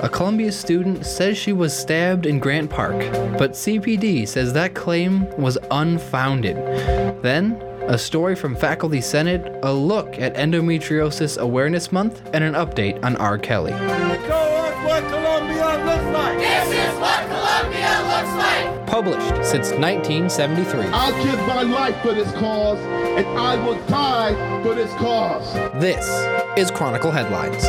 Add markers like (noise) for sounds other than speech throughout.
A Columbia student says she was stabbed in Grant Park, but CPD says that claim was unfounded. Then, a story from Faculty Senate, a look at Endometriosis Awareness Month, and an update on R. Kelly. Show us what Columbia looks like. This is what Columbia looks like. Published since 1973. I'll give my life for this cause, and I will die for this cause. This is Chronicle Headlines.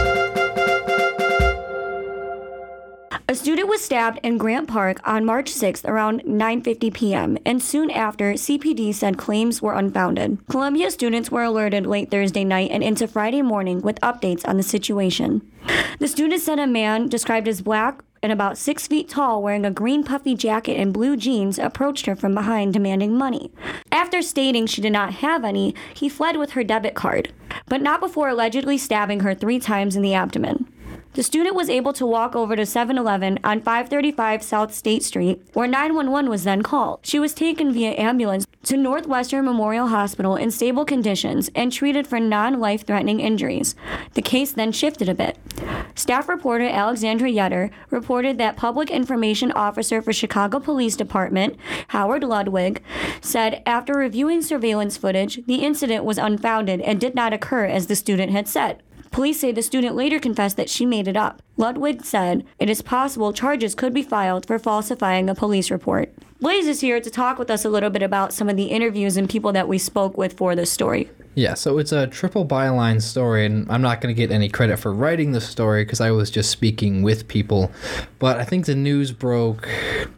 Student was stabbed in Grant Park on March 6th around 9:50 p.m. and soon after CPD said claims were unfounded. Columbia students were alerted late Thursday night and into Friday morning with updates on the situation. The student said a man described as black and about six feet tall, wearing a green puffy jacket and blue jeans, approached her from behind demanding money. After stating she did not have any, he fled with her debit card, but not before allegedly stabbing her three times in the abdomen. The student was able to walk over to 7 Eleven on 535 South State Street, where 911 was then called. She was taken via ambulance to Northwestern Memorial Hospital in stable conditions and treated for non life threatening injuries. The case then shifted a bit. Staff reporter Alexandra Yetter reported that Public Information Officer for Chicago Police Department, Howard Ludwig, said after reviewing surveillance footage, the incident was unfounded and did not occur as the student had said. Police say the student later confessed that she made it up. Ludwig said it is possible charges could be filed for falsifying a police report. Blaze is here to talk with us a little bit about some of the interviews and people that we spoke with for this story. Yeah, so it's a triple byline story, and I'm not going to get any credit for writing the story because I was just speaking with people. But I think the news broke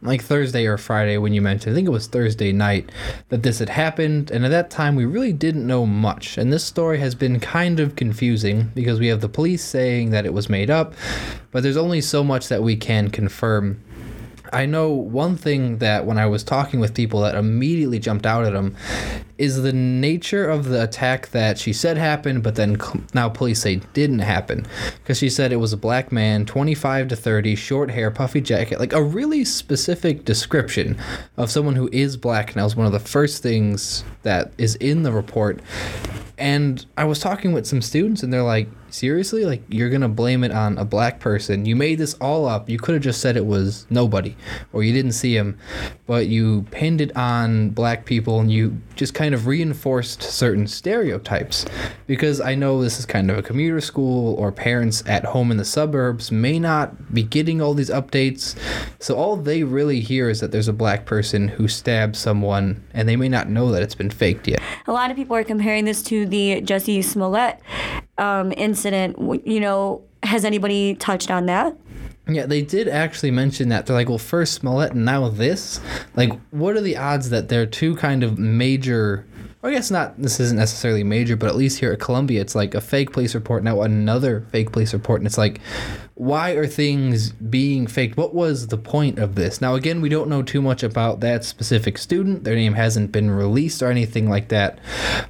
like Thursday or Friday when you mentioned, I think it was Thursday night, that this had happened. And at that time, we really didn't know much. And this story has been kind of confusing because we have the police saying that it was made up, but there's only so much that we can confirm. I know one thing that when I was talking with people that immediately jumped out at them is the nature of the attack that she said happened, but then now police say didn't happen. Because she said it was a black man, 25 to 30, short hair, puffy jacket, like a really specific description of someone who is black. And that was one of the first things that is in the report. And I was talking with some students, and they're like, seriously? Like, you're going to blame it on a black person? You made this all up. You could have just said it was nobody, or you didn't see him, but you pinned it on black people and you just kind of reinforced certain stereotypes. Because I know this is kind of a commuter school, or parents at home in the suburbs may not be getting all these updates. So, all they really hear is that there's a black person who stabbed someone, and they may not know that it's been faked yet. A lot of people are comparing this to the Jussie Smollett um, incident. You know, has anybody touched on that? Yeah, they did actually mention that. They're like, well, first Smollett and now this. Like, what are the odds that they're two kind of major. Or I guess not, this isn't necessarily major, but at least here at Columbia, it's like a fake police report, now another fake police report. And it's like, why are things being faked? What was the point of this? Now, again, we don't know too much about that specific student. Their name hasn't been released or anything like that.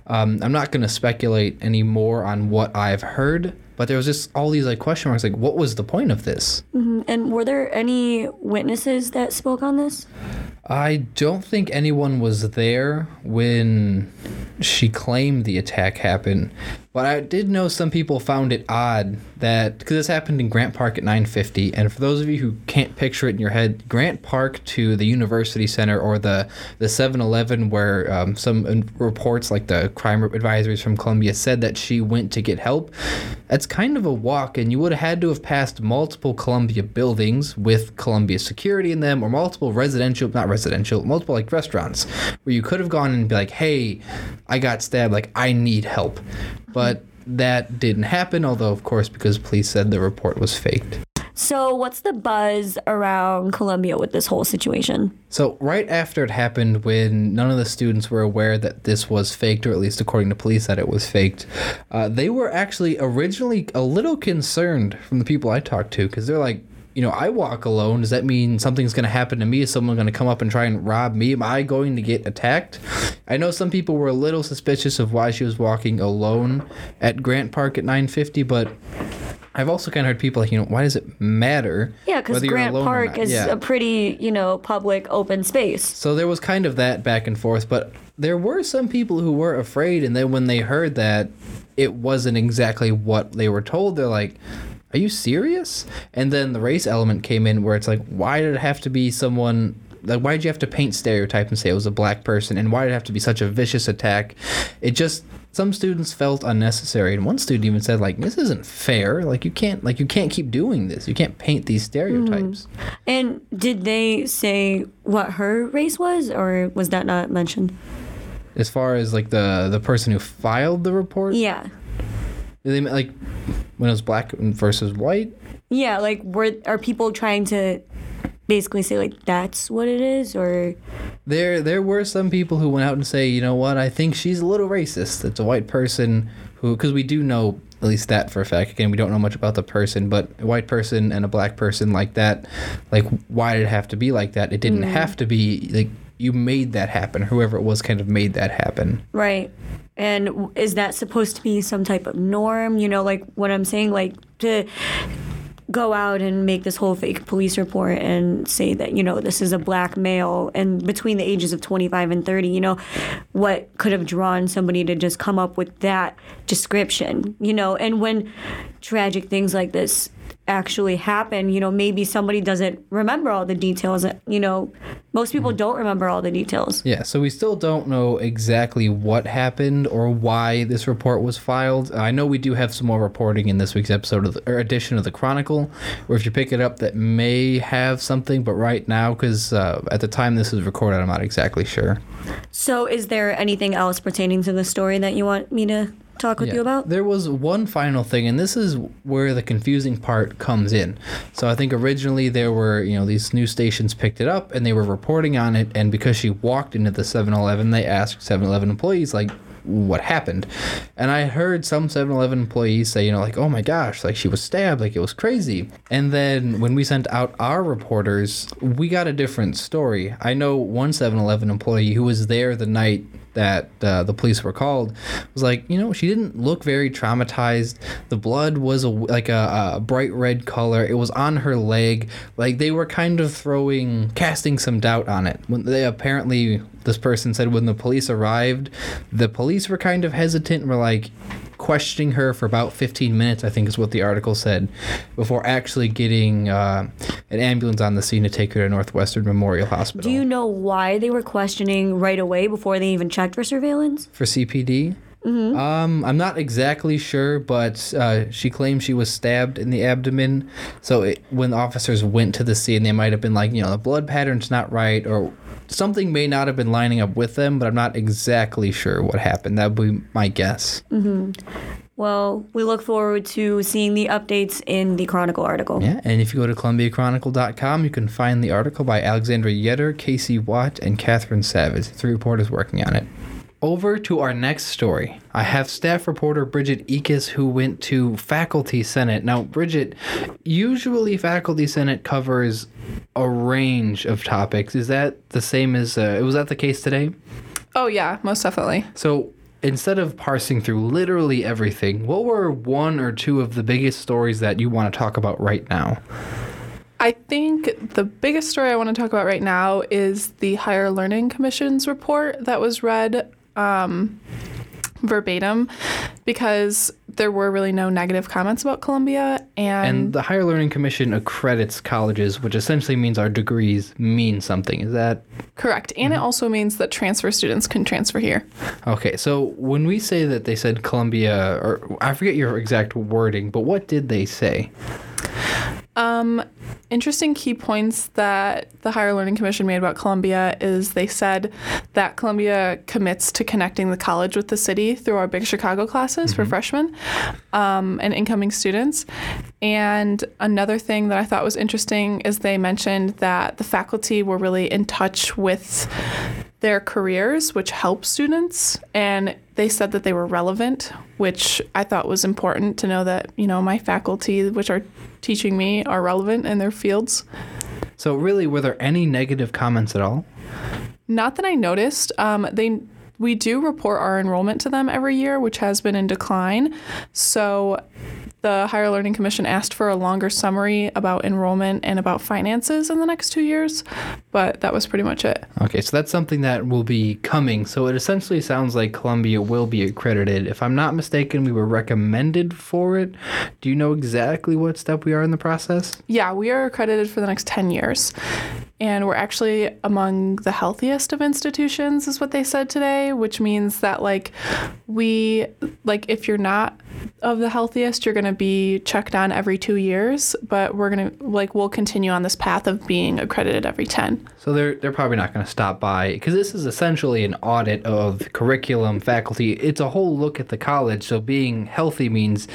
Um, I'm not going to speculate any more on what I've heard, but there was just all these like question marks like, what was the point of this? Mm-hmm. And were there any witnesses that spoke on this? I don't think anyone was there when she claimed the attack happened, but I did know some people found it odd that because this happened in Grant Park at 9:50, and for those of you who can't picture it in your head, Grant Park to the University Center or the the 7-Eleven where um, some reports like the crime advisories from Columbia said that she went to get help. That's kind of a walk, and you would have had to have passed multiple Columbia buildings with Columbia security in them, or multiple residential, not residential, multiple like restaurants where you could have gone and be like, "Hey, I got stabbed. Like I need help," that didn't happen. Although, of course, because police said the report was faked. So, what's the buzz around Columbia with this whole situation? So right after it happened, when none of the students were aware that this was faked, or at least according to police that it was faked, uh, they were actually originally a little concerned from the people I talked to because they're like, you know, I walk alone. Does that mean something's going to happen to me? Is someone going to come up and try and rob me? Am I going to get attacked? I know some people were a little suspicious of why she was walking alone at Grant Park at 9:50, but I've also kind of heard people like, you know, why does it matter? Yeah, because whether you're Grant Park is Yeah. a pretty, you know, public open space. So there was kind of that back and forth, but there were some people who were afraid, and then when they heard that it wasn't exactly what they were told, they're like, are you serious? And then the race element came in where it's like, why did it have to be someone? Like, why did you have to paint stereotype and say it was a black person? And why did it have to be such a vicious attack? It just some students felt unnecessary, and one student even said, like, this isn't fair. Like, you can't like you can't keep doing this. You can't paint these stereotypes. Hmm. And did they say what her race was, or was that not mentioned? As far as like the the person who filed the report, Yeah. they like when it was black versus white. Yeah, like were are people trying to basically say like that's what it is or There, there were some people who went out and say, you know what, I think she's a little racist. It's a white person who, because we do know at least that for a fact. Again, we don't know much about the person, but a white person and a black person like that, like why did it have to be like that? It didn't mm. have to be like you made that happen. Whoever it was kind of made that happen. right. And is that supposed to be some type of norm? You know, like what I'm saying, like to go out and make this whole fake police report and say that you know this is a black male and between the ages of 25 and 30 you know what could have drawn somebody to just come up with that description you know and when tragic things like this actually happen you know maybe somebody doesn't remember all the details you know most people don't remember all the details Yeah, so we still don't know exactly what happened or why this report was filed. I know we do have some more reporting in this week's episode of the, or edition of the Chronicle, where if you pick it up, that may have something. But right now, because uh, at the time this is recorded, I'm not exactly sure. so is there anything else pertaining to the story that you want me to talk with you about There was one final thing, and this is where the confusing part comes in. So I think originally there were, you know, these news stations picked it up and they were reporting on it, and because she walked into the 7-Eleven, they asked 7-Eleven employees like what happened. And I heard some 7-Eleven employees say, you know, like, "Oh my gosh, like she was stabbed, like it was crazy." And then when we sent out our reporters, we got a different story. I know one 7-Eleven employee who was there the night that uh, the police were called was like, you know, she didn't look very traumatized. The blood was a, like a, a bright red color. It was on her leg. Like they were kind of throwing, casting some doubt on it. When they apparently, this person said when the police arrived, the police were kind of hesitant and were like, questioning her for about 15 minutes, I think is what the article said, before actually getting uh, an ambulance on the scene to take her to Northwestern Memorial Hospital. do you know why they were questioning right away before they even checked for surveillance for CPD. Um, I'm not exactly sure, but uh, she claims she was stabbed in the abdomen. So it, when officers went to the scene, they might have been like, you know, the blood pattern's not right, or something may not have been lining up with them. But I'm not exactly sure what happened. That would be my guess. Well, we look forward to seeing the updates in the Chronicle article. Yeah, and if you go to ColumbiaChronicle.com, you can find the article by Alexandra Yetter, Casey Watt, and Catherine Savage. Three reporters working on it. Over to our next story. I have staff reporter Bridget Ekus who went to Faculty Senate. Now, Bridget, usually Faculty Senate covers a range of topics. Is that the same as, uh, was that the case today? Oh yeah, most definitely. So instead of parsing through literally everything, what were one or two of the biggest stories that you want to talk about right now? I think the biggest story I want to talk about right now is the Higher Learning Commission's report that was read um, verbatim because there were really no negative comments about Columbia and, And the Higher Learning Commission accredits colleges, which essentially means our degrees mean something. Is that correct. And it also means that transfer students can transfer here. okay? So when we say that they said Columbia, or I forget your exact wording, but what did they say? Um, interesting key points that the Higher Learning Commission made about Columbia is they said that Columbia commits to connecting the college with the city through our Big Chicago classes for freshmen um, and incoming students. And another thing that I thought was interesting is they mentioned that the faculty were really in touch with their careers, which help students. And they said that they were relevant, which I thought was important to know that, you know, my faculty, which are teaching me, are relevant in their fields. So really, were there any negative comments at all? Not that I noticed. Um, they we do report our enrollment to them every year, which has been in decline. So the Higher Learning Commission asked for a longer summary about enrollment and about finances in the next two years, but that was pretty much it. Okay, so that's something that will be coming. So it essentially sounds like Columbia will be accredited. If I'm not mistaken, we were recommended for it. Do you know exactly what step we are in the process? Yeah, we are accredited for the next 10 years. And we're actually among the healthiest of institutions, is what they said today, which means that, like, we, like, if you're not of the healthiest, you're going to be checked on every two years, but we're going to, like, we'll continue on this path of being accredited every 10. So they're they're probably not going to stop by because this is essentially an audit of curriculum, faculty. It's a whole look at the college. So being healthy means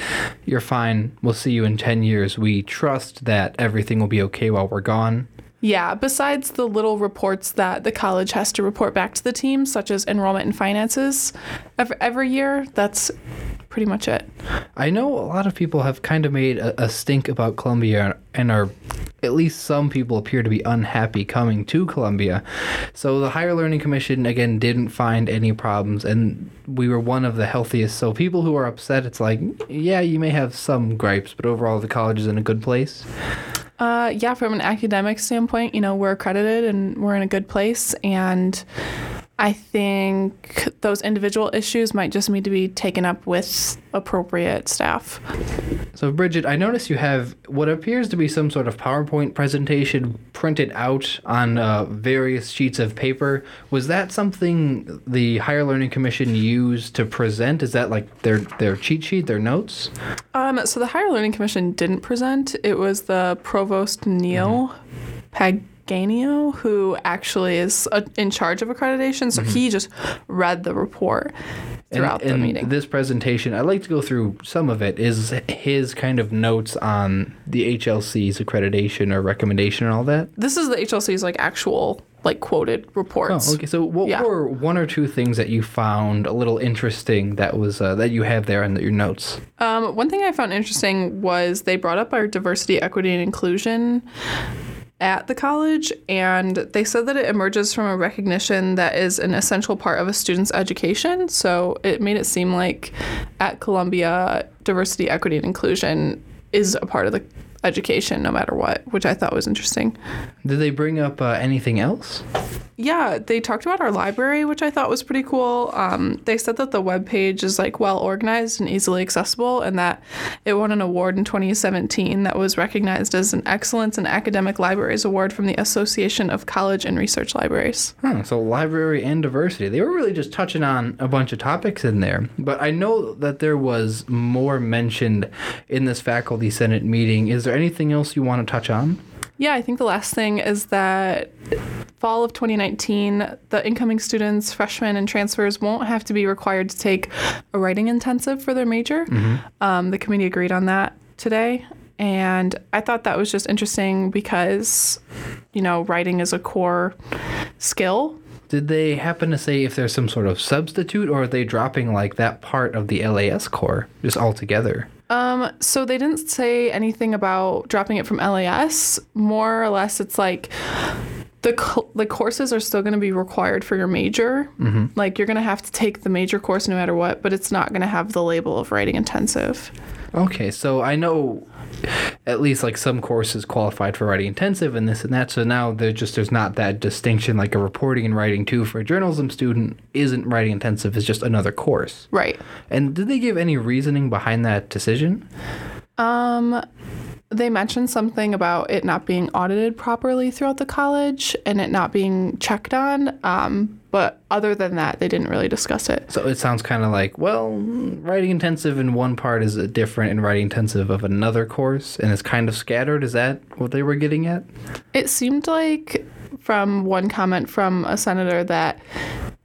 you're fine. We'll see you in 10 years. We trust that everything will be okay while we're gone. Yeah, besides the little reports that the college has to report back to the team, such as enrollment and finances every, year, that's pretty much it. I know a lot of people have kind of made a, a stink about Columbia and are at least some people appear to be unhappy coming to Columbia. So the Higher Learning Commission again didn't find any problems and we were one of the healthiest. So people who are upset it's like, yeah, you may have some gripes, but overall the college is in a good place. Uh, yeah, from an academic standpoint, you know, we're accredited and we're in a good place. And I think those individual issues might just need to be taken up with appropriate staff. So, Bridget, I notice you have what appears to be some sort of PowerPoint presentation printed out on uh, various sheets of paper. Was that something the Higher Learning Commission used to present? Is that like their their cheat sheet, their notes? Um, so the Higher Learning Commission didn't present. It was the provost Neil Pag. Ganio, who actually is uh, in charge of accreditation. So he just read the report throughout and, the and meeting. This presentation, I'd like to go through some of it. Is his kind of notes on the HLC's accreditation or recommendation and all that? this is the HLC's like actual like quoted reports. Oh, okay. So, what Yeah. were one or two things that you found a little interesting that was uh, that you have there in your notes? Um, one thing I found interesting was they brought up our diversity, equity, and inclusion at the college, and they said that it emerges from a recognition that is an essential part of a student's education. So it made it seem like at Columbia, diversity, equity, and inclusion is a part of the education no matter what, which I thought was interesting. Did they bring up uh, anything else? Yeah, they talked about our library, which I thought was pretty cool. Um, they said that the webpage is like well organized and easily accessible, and that it won an award in 2017 that was recognized as an Excellence in Academic Libraries Award from the Association of College and Research Libraries. Huh, so library and diversity. They were really just touching on a bunch of topics in there. But I know that there was more mentioned in this faculty senate meeting. Is there anything else you want to touch on? Yeah, I think the last thing is that fall of 2019, the incoming students, freshmen, and transfers won't have to be required to take a writing intensive for their major. Um, the committee agreed on that today. And I thought that was just interesting because, you know, writing is a core skill. Did they happen to say if there's some sort of substitute, or are they dropping like that part of the LAS core just altogether? Um, so they didn't say anything about dropping it from LAS. More or less, it's like the cl- the courses are still going to be required for your major. Like you're going to have to take the major course no matter what, but it's not going to have the label of writing intensive. Okay, so I know at least like some courses qualified for writing intensive and this and that. So now there just there's not that distinction like a reporting and writing too for a journalism student isn't writing intensive is just another course. Right. And did they give any reasoning behind that decision? Um, they mentioned something about it not being audited properly throughout the college and it not being checked on. Um, but other than that, they didn't really discuss it. So it sounds kind of like, well, writing intensive in one part is a different in writing intensive of another course, and it's kind of scattered. Is that what they were getting at? It seemed like from one comment from a senator that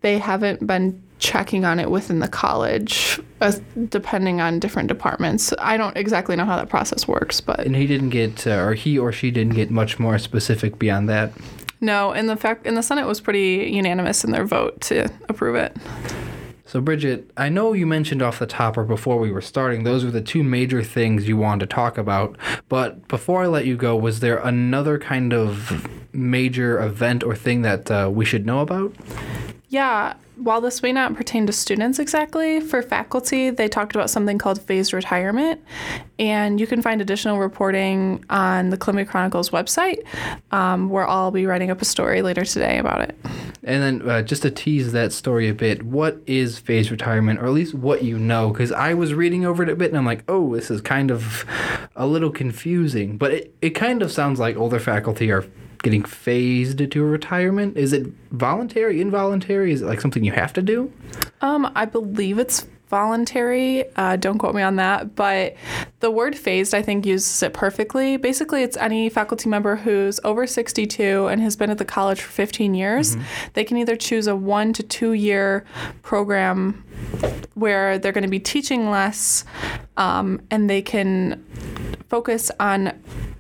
they haven't been checking on it within the college, as depending on different departments. I don't exactly know how that process works, but And he didn't get, uh, or he or she didn't get much more specific beyond that. No. And the fact, and the Senate was pretty unanimous in their vote to approve it. So, Bridget, I know you mentioned off the top or before we were starting, those were the two major things you wanted to talk about. But before I let you go, was there another kind of major event or thing that uh, we should know about? Yeah, while this may not pertain to students exactly, for faculty, they talked about something called phased retirement. And you can find additional reporting on the Columbia Chronicles website, um, where I'll be writing up a story later today about it. And then uh, just to tease that story a bit, what is phased retirement, or at least what you know? Because I was reading over it a bit and I'm like, oh, this is kind of a little confusing. But it, it kind of sounds like older faculty are getting phased to retirement? Is it voluntary, involuntary? Is it like something you have to do? Um, I believe it's voluntary. Uh, don't quote me on that, but the word phased, I think, uses it perfectly. Basically, it's any faculty member who's over 62 and has been at the college for 15 years. They can either choose a one to two year program where they're going to be teaching less um, and they can focus on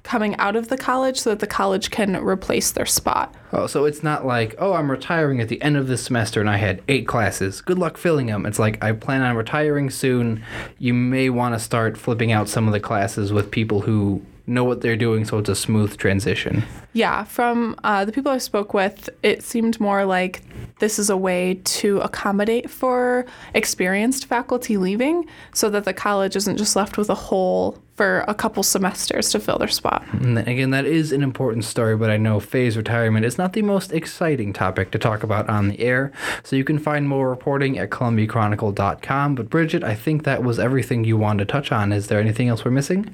coming out of the college so that the college can replace their spot. Oh, so it's not like, oh, I'm retiring at the end of this semester and I had eight classes. Good luck filling them. It's like, I plan on retiring soon. You may want to start flipping out some of the classes with people who know what they're doing so it's a smooth transition. Yeah, from uh, the people I spoke with, it seemed more like this is a way to accommodate for experienced faculty leaving so that the college isn't just left with a hole for a couple semesters to fill their spot. And again, that is an important story, but I know phase retirement is not the most exciting topic to talk about on the air. So you can find more reporting at columbiachronicle.com. But Bridget, I think that was everything you wanted to touch on. Is there anything else we're missing?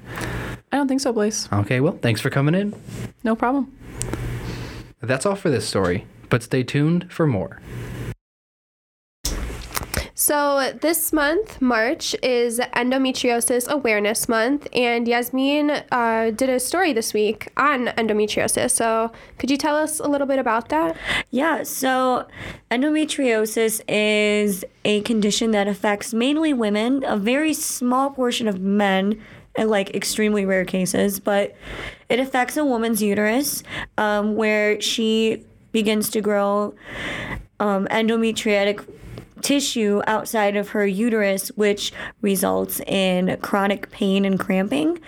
I don't think so, Blaze. Okay, well, thanks for coming in. No problem. That's all for this story, but stay tuned for more. So, this month, March, is Endometriosis Awareness Month, and Yasmin uh, did a story this week on endometriosis. So, could you tell us a little bit about that? Yeah, so endometriosis is a condition that affects mainly women, a very small portion of men, and like extremely rare cases, but it affects a woman's uterus um, where she begins to grow um, endometriotic tissue outside of her uterus, which results in chronic pain and cramping.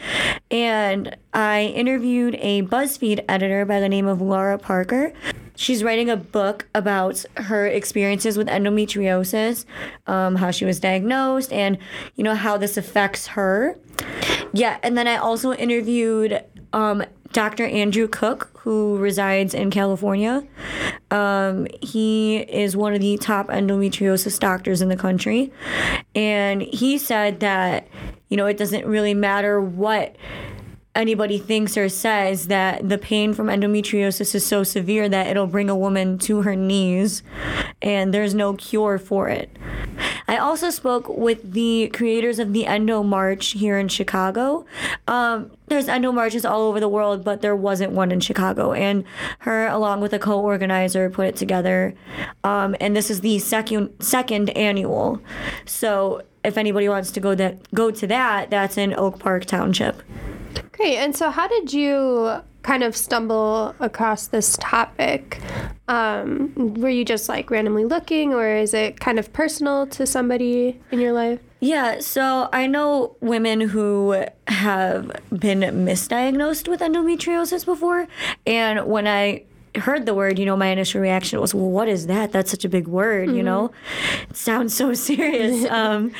And I interviewed a BuzzFeed editor by the name of Laura Parker. She's writing a book about her experiences with endometriosis, um, how she was diagnosed, and you know how this affects her. Yeah, and then I also interviewed um, Dr. Andrew Cook, who resides in California. Um, he is one of the top endometriosis doctors in the country. And he said that, you know, it doesn't really matter what anybody thinks or says that the pain from endometriosis is so severe that it'll bring a woman to her knees and there's no cure for it. I also spoke with the creators of the Endo March here in Chicago. Um, there's Endo Marches all over the world, but there wasn't one in Chicago. And her, along with a co organizer, put it together. Um, and this is the second, second annual. So if anybody wants to go, that, go to that, that's in Oak Park Township. Great. And so, how did you kind of stumble across this topic? Um, were you just like randomly looking, or is it kind of personal to somebody in your life? Yeah, so I know women who have been misdiagnosed with endometriosis before, and when I heard the word, you know, my initial reaction was, "Well, what is that? That's such a big word, you know? It sounds so serious." (laughs) um,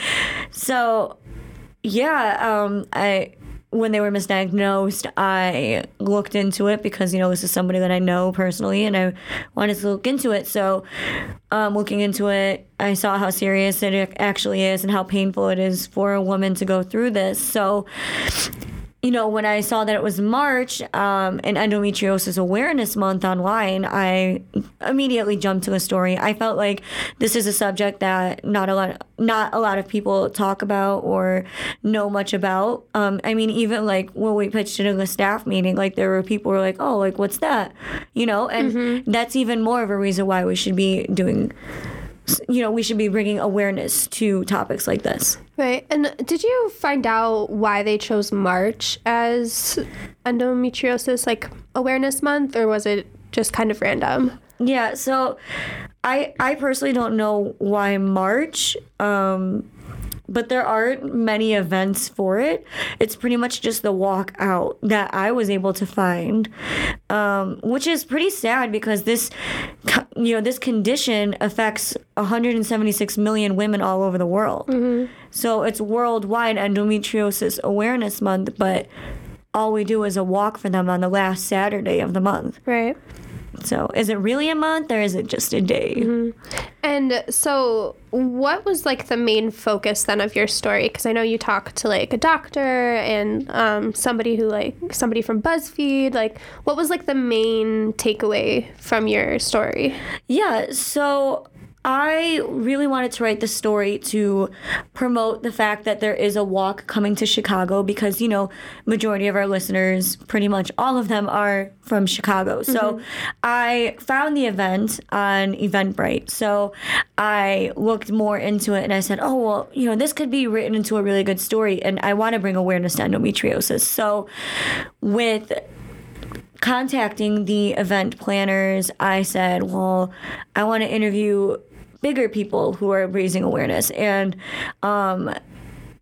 so, yeah, um, I when they were misdiagnosed, I looked into it because you know this is somebody that I know personally, and I wanted to look into it. So, um, looking into it, I saw how serious it actually is and how painful it is for a woman to go through this. So, you know, when I saw that it was March um, and Endometriosis Awareness Month online, I immediately jumped to the story. I felt like this is a subject that not a lot, not a lot of people talk about or know much about. Um, I mean, even like when we pitched it in the staff meeting, like there were people who were like, "Oh, like what's that?" You know, and that's even more of a reason why we should be doing. You know, we should be bringing awareness to topics like this. Right. And did you find out why they chose March as endometriosis like awareness month, or was it just kind of random? Yeah, so I I personally don't know why March, um, but there aren't many events for it. It's pretty much just the walk out that I was able to find, um, which is pretty sad because this, you know, this condition affects 176 million women all over the world. So it's Worldwide Endometriosis Awareness Month, but all we do is a walk for them on the last Saturday of the month. Right. So is it really a month or is it just a day? And so, what was like the main focus then of your story? Because I know you talked to like a doctor and um, somebody who like somebody from BuzzFeed. Like, what was like the main takeaway from your story? Yeah, so I really wanted to write the story to promote the fact that there is a walk coming to Chicago because, you know, majority of our listeners, pretty much all of them are from Chicago. So mm-hmm. I found the event on Eventbrite. So I looked more into it and I said, oh, well, you know, this could be written into a really good story and I want to bring awareness to endometriosis. So with contacting the event planners, I said, well, I want to interview bigger people who are raising awareness. And um,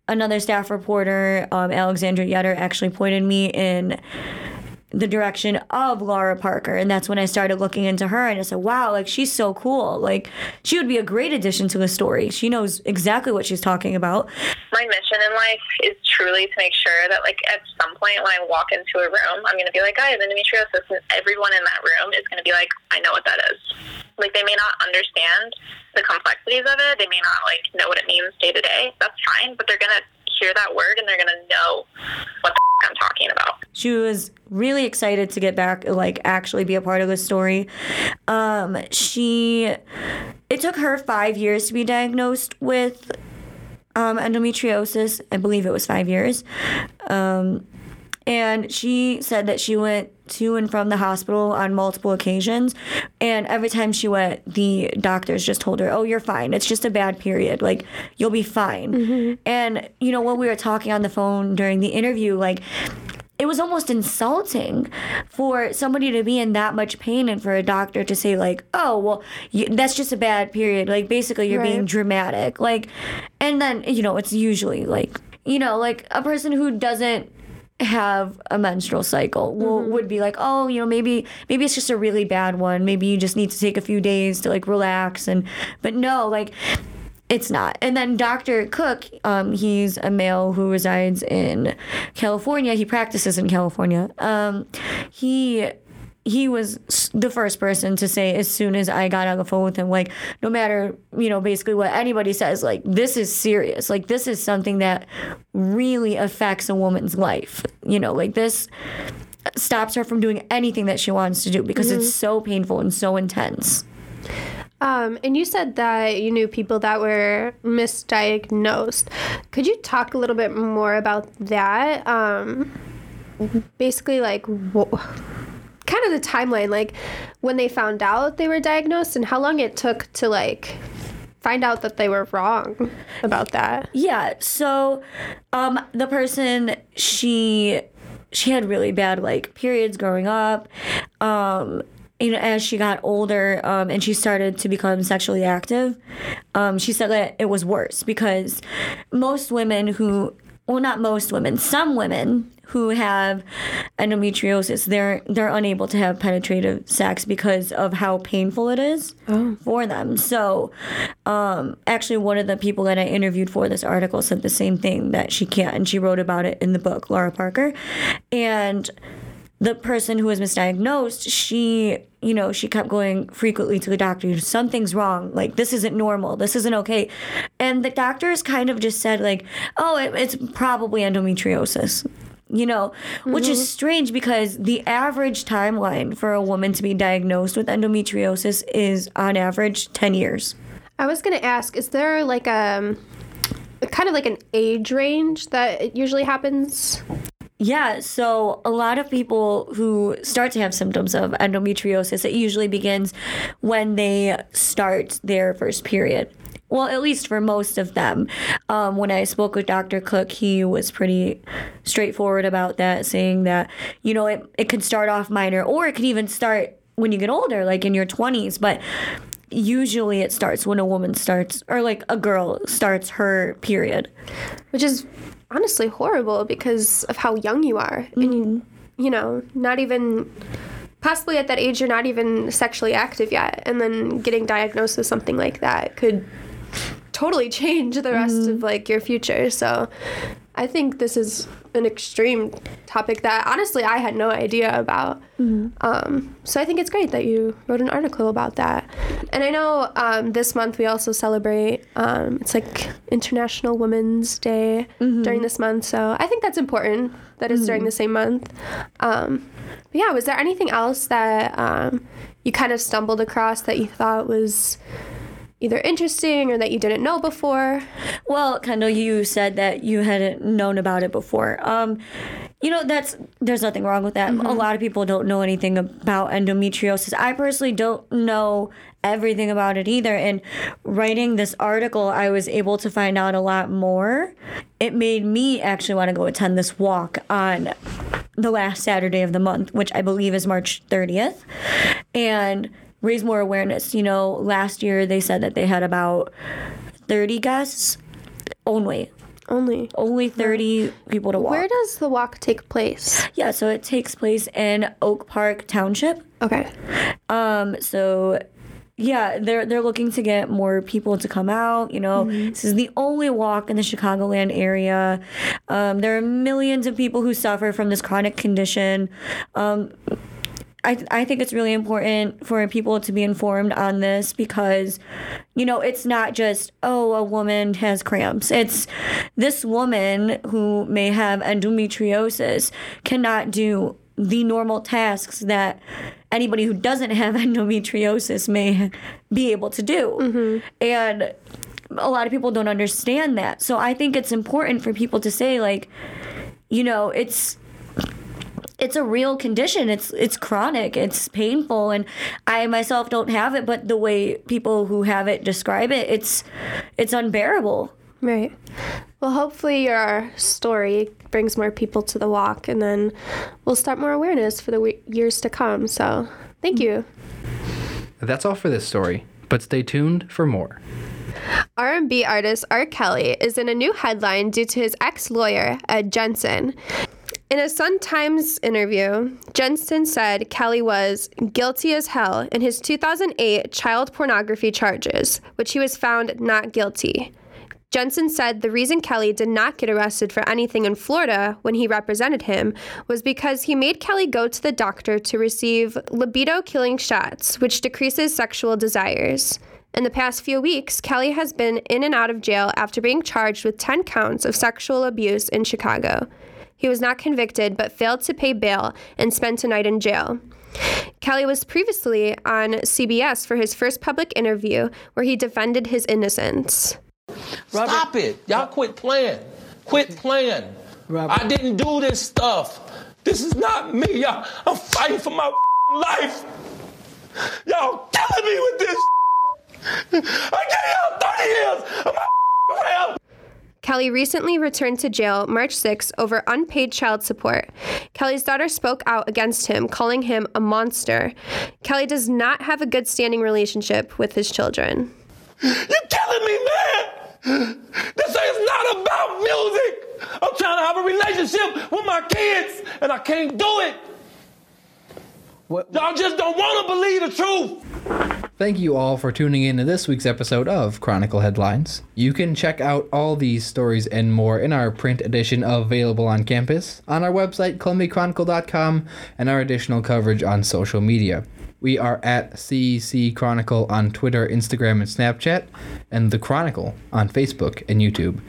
another staff reporter, um, Alexandra Yetter, actually pointed me in the direction of Laura Parker. And that's when I started looking into her and I said, wow, like she's so cool. Like she would be a great addition to the story. She knows exactly what she's talking about. my mission in life is truly to make sure that like at some point when I walk into a room, I'm gonna be like, I have endometriosis and everyone in that room is gonna be like, I know what that is. Like they may not understand the complexities of it, they may not like know what it means day to day. That's fine, but they're gonna hear that word and they're gonna know what the f- I'm talking about. she was really excited to get back like actually be a part of the story. Um she it took her five years to be diagnosed with um, endometriosis. I believe it was five years. Um and she said that she went to and from the hospital on multiple occasions. And every time she went the doctors just told her oh you're fine. It's just a bad period. Like you'll be fine. Mm-hmm. And you know when we were talking on the phone during the interview like it was almost insulting for somebody to be in that much pain and for a doctor to say like oh well you, that's just a bad period. Like basically you're being dramatic. Like and then you know it's usually like you know like a person who doesn't have a menstrual cycle will, would be like oh you know maybe maybe it's just a really bad one maybe you just need to take a few days to like relax and but no like it's not. And then Dr. Cook, um, he's a male who resides in California. He practices in California. Um, he he was the first person to say as soon as I got on the phone with him, like no matter you know basically what anybody says, like this is serious. Like this is something that really affects a woman's life. You know, like this stops her from doing anything that she wants to do because it's so painful and so intense. Um, and you said that you knew people that were misdiagnosed. Could you talk a little bit more about that? Um, basically, like, wh- kind of the timeline, like when they found out they were diagnosed and how long it took to, like, find out that they were wrong about that. Yeah. So, um, the person she she had really bad like periods growing up. Um, you know, as she got older, um, and she started to become sexually active, um, she said that it was worse because most women who well not most women some women who have endometriosis they're they're unable to have penetrative sex because of how painful it is for them. So um, actually one of the people that i interviewed for this article said the same thing that she can't and she wrote about it in the book laura parker. And the person who was misdiagnosed, she, you know, she kept going frequently to the doctor, something's wrong. Like, this isn't normal. This isn't okay. And the doctors kind of just said, like, oh, it, it's probably endometriosis. You know, which is mm-hmm. strange because the average timeline for a woman to be diagnosed with endometriosis is on average 10 years. I was gonna ask, is there like a, kind of like an age range that it usually happens? Yeah, so a lot of people who start to have symptoms of endometriosis, it usually begins when they start their first period. Well, at least for most of them. Um, when I spoke with Dr. Cook, he was pretty straightforward about that, saying that, you know, it, it could start off minor or it could even start when you get older, like in your 20s. But usually it starts when a woman starts, or like a girl starts her period. which is honestly horrible because of how young you are. And you, mm-hmm. you know not even possibly at that age you're not even sexually active yet, and then getting diagnosed with something like that could totally (laughs) change the rest of mm-hmm. like your future. So I think this is an extreme topic that honestly I had no idea about. Um, so I think it's great that you wrote an article about that. And I know um, this month we also celebrate, um, it's like International Women's Day during this month. So I think that's important that it's during the same month. Um, but yeah, was there anything else that um, you kind of stumbled across that you thought was either interesting or that you didn't know before? Well, Kendall, you said that you hadn't known about it before. Um, you know, that's there's nothing wrong with that. A lot of people don't know anything about endometriosis. I personally don't know everything about it either. And writing this article, I was able to find out a lot more. It made me actually want to go attend this walk on the last Saturday of the month, which I believe is March 30th, and raise more awareness. You know, last year they said that they had about 30 guests only. Only. Only 30 people to walk. Where does the walk take place? yeah, so it takes place in Oak Park Township. Okay. Um, so yeah, they're they're looking to get more people to come out. You know, this is the only walk in the Chicagoland area. Um, there are millions of people who suffer from this chronic condition. Um, I, I think it's really important for people to be informed on this because, you know, it's not just, oh, a woman has cramps. It's this woman who may have endometriosis cannot do the normal tasks that anybody who doesn't have (laughs) endometriosis may be able to do. Mm-hmm. And a lot of people don't understand that. So I think it's important for people to say, like, you know, it's it's a real condition. It's it's chronic. It's painful, and I myself don't have it. But the way people who have it describe it, it's it's unbearable. Right. Well, hopefully your story brings more people to the walk, and then we'll start more awareness for the we- years to come. So, thank you. That's all for this story, but stay tuned for more. R&B artist R. Kelly is in a new headline due to his ex-lawyer, Ed Genson. In a Sun Times interview, Genson said Kelly was guilty as hell in his 2008 child pornography charges, which he was found not guilty. Genson said the reason Kelly did not get arrested for anything in Florida when he represented him was because he made Kelly go to the doctor to receive libido killing shots, which decreases sexual desires. In the past few weeks, Kelly has been in and out of jail after being charged with 10 counts of sexual abuse in Chicago. He was not convicted but failed to pay bail and spent a night in jail. Kelly was previously on CBS for his first public interview where he defended his innocence. Stop it. Y'all quit playing. Quit playing. I didn't do this stuff. This is not me. Y'all, I'm fighting for my (laughs) life. Y'all killing me with this. (laughs) I gave y'all 30 years of my (laughs) career. Kelly recently returned to jail March 6 over unpaid child support. Kelly's daughter spoke out against him, calling him a monster. Kelly does not have a good standing relationship with his children. You're killing me, man. This is not about music. I'm trying to have a relationship with my kids, and I can't do it. Y'all just don't want to believe the truth. Thank you all for tuning in to this week's episode of Chronicle Headlines. You can check out all these stories and more in our print edition available on campus, on our website, columbiachronicle.com, and our additional coverage on social media. We are at CEC Chronicle on Twitter, Instagram, and Snapchat, and The Chronicle on Facebook and YouTube.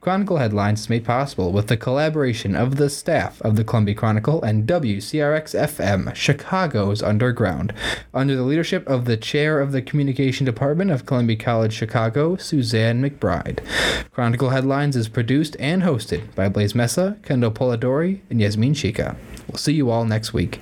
Chronicle Headlines is made possible with the collaboration of the staff of the Columbia Chronicle and WCRX FM, Chicago's Underground, under the leadership of the chair of the Communication Department of Columbia College Chicago, Suzanne McBride. Chronicle Headlines is produced and hosted by Blaze Mesa, Kendall Polidori, and Yasmin Chica. We'll see you all next week.